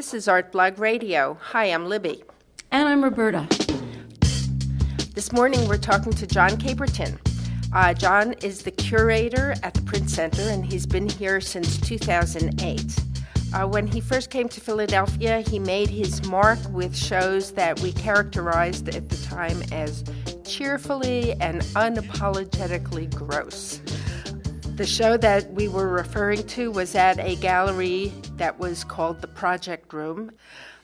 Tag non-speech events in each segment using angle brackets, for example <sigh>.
This is Artblog Radio. Hi, I'm Libby. And I'm Roberta. This morning we're talking to John Caperton. Uh, John is the curator at the Print Center, and he's been here since 2008. Uh, when he first came to Philadelphia, he made his mark with shows that we characterized at the time as cheerfully and unapologetically gross. The show that we were referring to was at a gallery that was called the Project Room.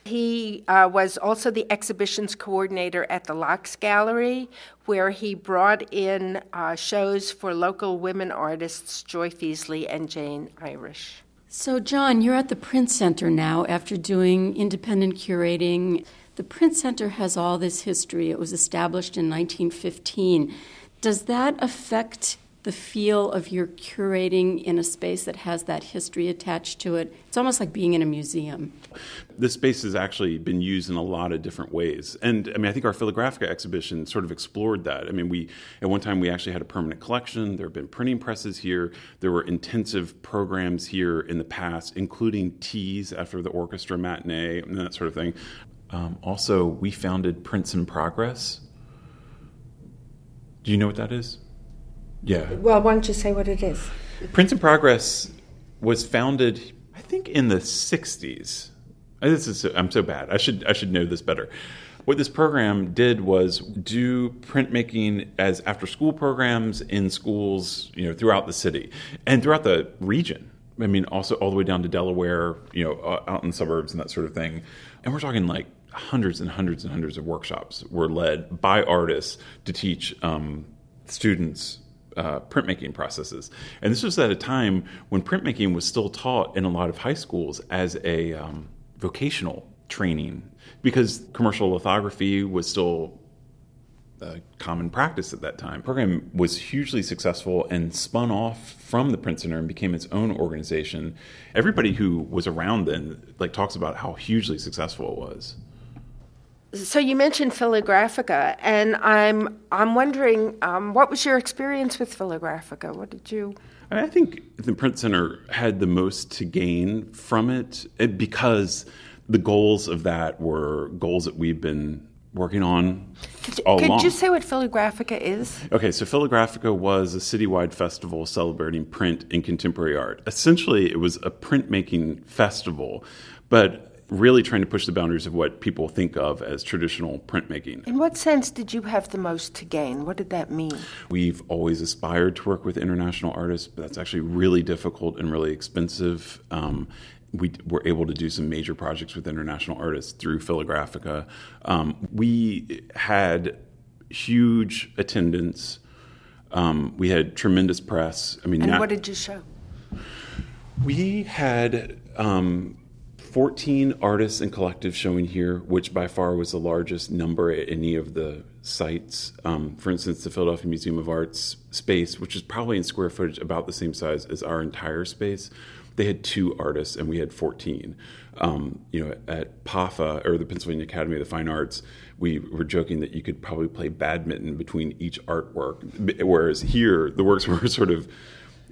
He uh, was also the exhibitions coordinator at the Locks Gallery, where he brought in uh, shows for local women artists Joy Feasley and Jane Irish. So, John, you're at the Print Center now after doing independent curating. The Print Center has all this history. It was established in 1915. Does that affect the feel of your curating in a space that has that history attached to it. It's almost like being in a museum. This space has actually been used in a lot of different ways. And I mean, I think our Philagrafika exhibition sort of explored that. I mean, we, at one time, we actually had a permanent collection. There have been printing presses here. There were intensive programs here in the past, including teas after the orchestra matinee and that sort of thing. Um, also, we founded Prints in Progress. Do you know what that is? Yeah. Well, why don't you say what it is? Prints in Progress was founded, I think, in the '60s. This is I'm so bad. I should I should know this better. What this program did was do printmaking as after school programs in schools, you know, throughout the city and throughout the region. I mean, also all the way down to Delaware, you know, out in the suburbs and that sort of thing. And we're talking like hundreds and hundreds and hundreds of workshops were led by artists to teach um, students uh, printmaking processes. And this was at a time when printmaking was still taught in a lot of high schools as a um, vocational training because commercial lithography was still a common practice at that time. The program was hugely successful and spun off from the Print Center and became its own organization. Everybody who was around then like talks about how hugely successful it was so you mentioned Philagrafika, and I'm I'm wondering um, what was your experience with Philagrafika? What did you? I think the Print Center had the most to gain from it eh, because the goals of that were goals that we've been working on all Could along. you say what Philagrafika is? Okay, so Philagrafika was a citywide festival celebrating print and contemporary art. Essentially, it was a printmaking festival, but really trying to push the boundaries of what people think of as traditional printmaking. In what sense did you have the most to gain? What did that mean? We've always aspired to work with international artists, but that's actually really difficult and really expensive. Um, we were able to do some major projects with international artists through Philagrafika. Um, we had huge attendance. Um, we had tremendous press. I mean, and what did you show? We had um, 14 artists and collectives showing here, which by far was the largest number at any of the sites. Um, for instance, the Philadelphia Museum of Art's space, which is probably in square footage about the same size as our entire space, they had two artists and we had 14. Um, you know, at PAFA or the Pennsylvania Academy of the Fine Arts, we were joking that you could probably play badminton between each artwork, whereas here the works <laughs> were sort of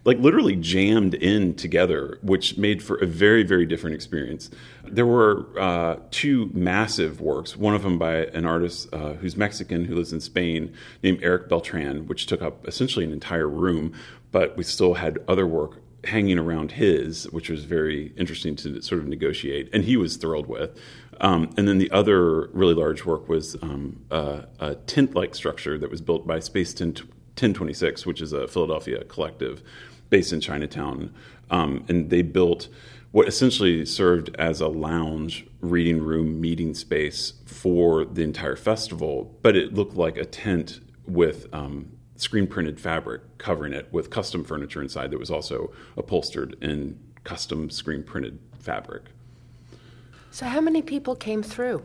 like literally jammed in together, which made for a very, very different experience. There were uh, two massive works, one of them by an artist uh, who's Mexican who lives in Spain named Eric Beltran, which took up essentially an entire room, but we still had other work hanging around his, which was very interesting to sort of negotiate, and he was thrilled with. Um, and then the other really large work was um, a, a tent like structure that was built by Space 10, 1026, which is a Philadelphia collective based in Chinatown, um, and they built what essentially served as a lounge, reading room, meeting space for the entire festival. But it looked like a tent with um, screen printed fabric covering it, with custom furniture inside that was also upholstered in custom screen printed fabric. So, how many people came through?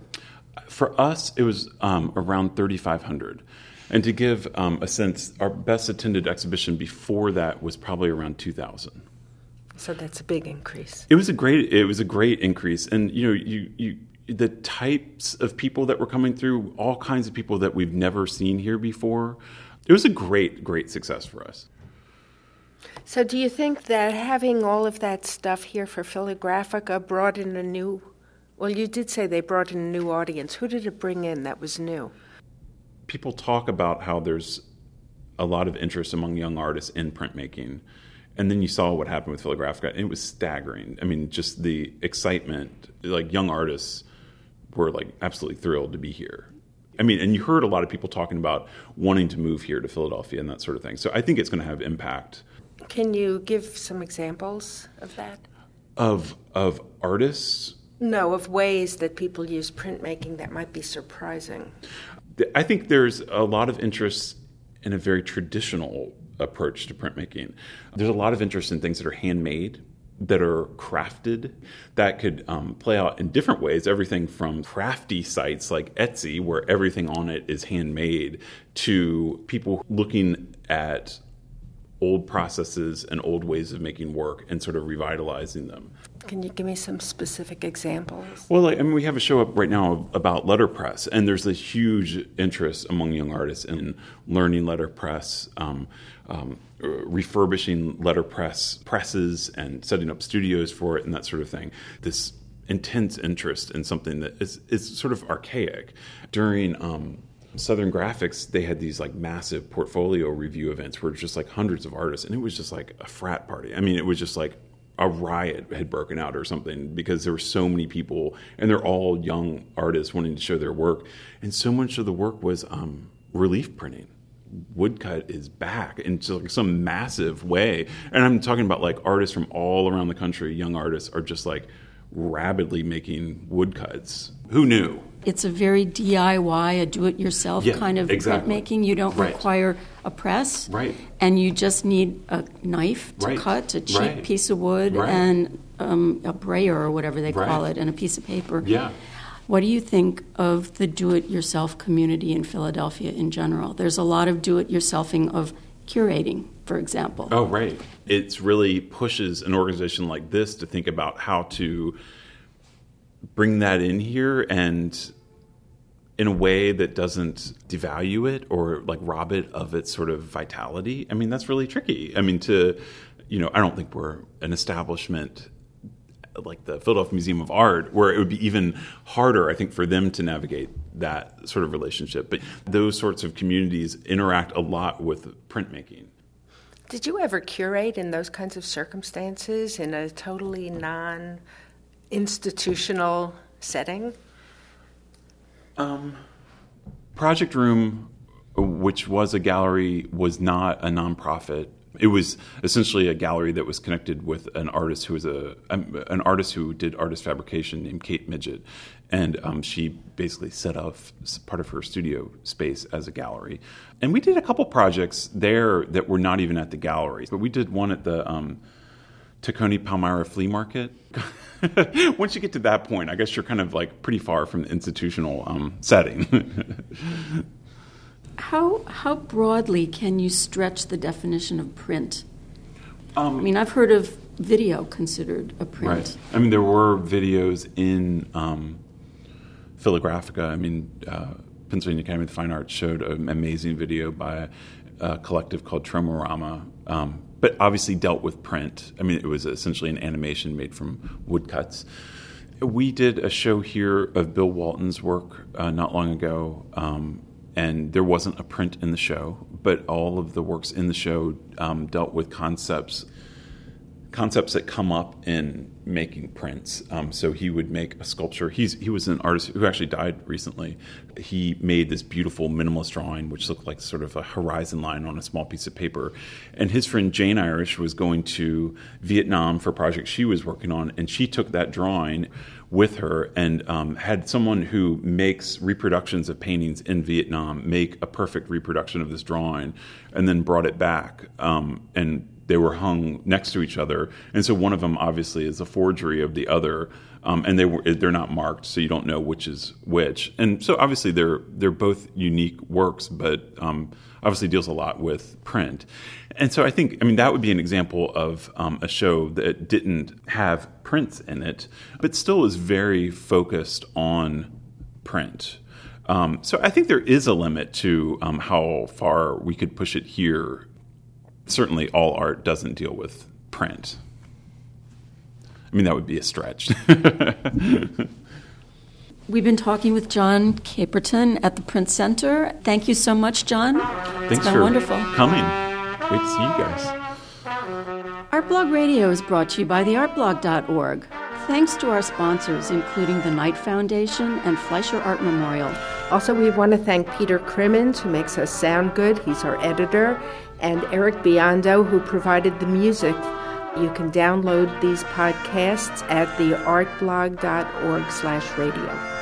For us, it was um, around 3,500. And to give um, a sense, our best attended exhibition before that was probably around 2000. So that's a big increase. It was a great it was a great increase and you know you you the types of people that were coming through all kinds of people that we've never seen here before. It was a great great success for us. So do you think that having all of that stuff here for Philagrafika brought in a new Well, you did say they brought in a new audience. Who did it bring in that was new? People talk about how there's a lot of interest among young artists in printmaking. And then you saw what happened with Philagrafika, and it was staggering. I mean, just the excitement. Like, young artists were like absolutely thrilled to be here. I mean, and you heard a lot of people talking about wanting to move here to Philadelphia and that sort of thing. So I think it's going to have impact. Can you give some examples of that? Of of artists no, of ways that people use printmaking that might be surprising. I think there's a lot of interest in a very traditional approach to printmaking. There's a lot of interest in things that are handmade, that are crafted, that could um, play out in different ways. Everything from crafty sites like Etsy, where everything on it is handmade, to people looking at old processes and old ways of making work and sort of revitalizing them. Can you give me some specific examples? Well, I mean, we have a show up right now about letterpress, and there's a huge interest among young artists in learning letterpress, um, um, refurbishing letterpress presses, and setting up studios for it, and that sort of thing. This intense interest in something that is, is sort of archaic. During um, Southern Graphics, they had these like massive portfolio review events where it's just like hundreds of artists, and it was just like a frat party. I mean, it was just like a riot had broken out or something because there were so many people, and they're all young artists wanting to show their work, and so much of the work was um, relief printing. Woodcut is back in like some massive way, and I'm talking about like artists from all around the country. Young artists are just like rapidly making woodcuts. Who knew? It's a very DIY, a do-it-yourself yeah, kind of exactly. printmaking. You don't right. require a press, right? And you just need a knife to right. cut a cheap right. piece of wood and um, a brayer or whatever they call it, and a piece of paper. Yeah. What do you think of the do-it-yourself community in Philadelphia in general? There's a lot of do-it-yourselfing of curating, for example. Oh, right. It really pushes an organization like this to think about how to bring that in here and in a way that doesn't devalue it or like rob it of its sort of vitality. I mean, that's really tricky. I mean, to, you know, I don't think we're an establishment like the Philadelphia Museum of Art, where it would be even harder, I think, for them to navigate that sort of relationship. But those sorts of communities interact a lot with printmaking. Did you ever curate in those kinds of circumstances in a totally non institutional setting? Um, Project Room, which was a gallery, was not a nonprofit. It was essentially a gallery that was connected with an artist who was a um, an artist who did artist fabrication named Kate Midget, and um, she basically set up part of her studio space as a gallery. And we did a couple projects there that were not even at the gallery, but we did one at the um, Tacony Palmyra Flea Market. <laughs> Once you get to that point, I guess you're kind of like pretty far from the institutional um, setting. <laughs> how how broadly can you stretch the definition of print? Um, I mean, I've heard of video considered a print. Right. I mean, there were videos in um, Philagrafika. I mean, uh, Pennsylvania Academy of the Fine Arts showed an amazing video by a collective called Tromarama, um, but obviously dealt with print. I mean, it was essentially an animation made from woodcuts. We did a show here of Bill Walton's work uh, not long ago, um, and there wasn't a print in the show, but all of the works in the show um, dealt with concepts concepts that come up in making prints. Um, so he would make a sculpture. He's he was an artist who actually died recently. He made this beautiful minimalist drawing, which looked like sort of a horizon line on a small piece of paper. And his friend Jane Irish was going to Vietnam for a project she was working on, and she took that drawing with her and um, had someone who makes reproductions of paintings in Vietnam make a perfect reproduction of this drawing, and then brought it back um, and they were hung next to each other, and so one of them obviously is a forgery of the other, um, and they were they're not marked, so you don't know which is which. And so obviously they're they're both unique works, but um, obviously deals a lot with print. And so I think I mean that would be an example of um, a show that didn't have prints in it, but still is very focused on print. Um, so I think there is a limit to um, how far we could push it here certainly all art doesn't deal with print. I mean, that would be a stretch. <laughs> We've been talking with John Caperton at the Print Center. Thank you so much, John. Thanks it's been for wonderful. coming. Great to see you guys. Artblog Radio is brought to you by theartblog.org. Thanks to our sponsors, including the Knight Foundation and Fleisher Art Memorial. Also, we want to thank Peter Crimmins, who makes us sound good. He's our editor, and Eric Biondo, who provided the music. You can download these podcasts at theartblog.org slash radio.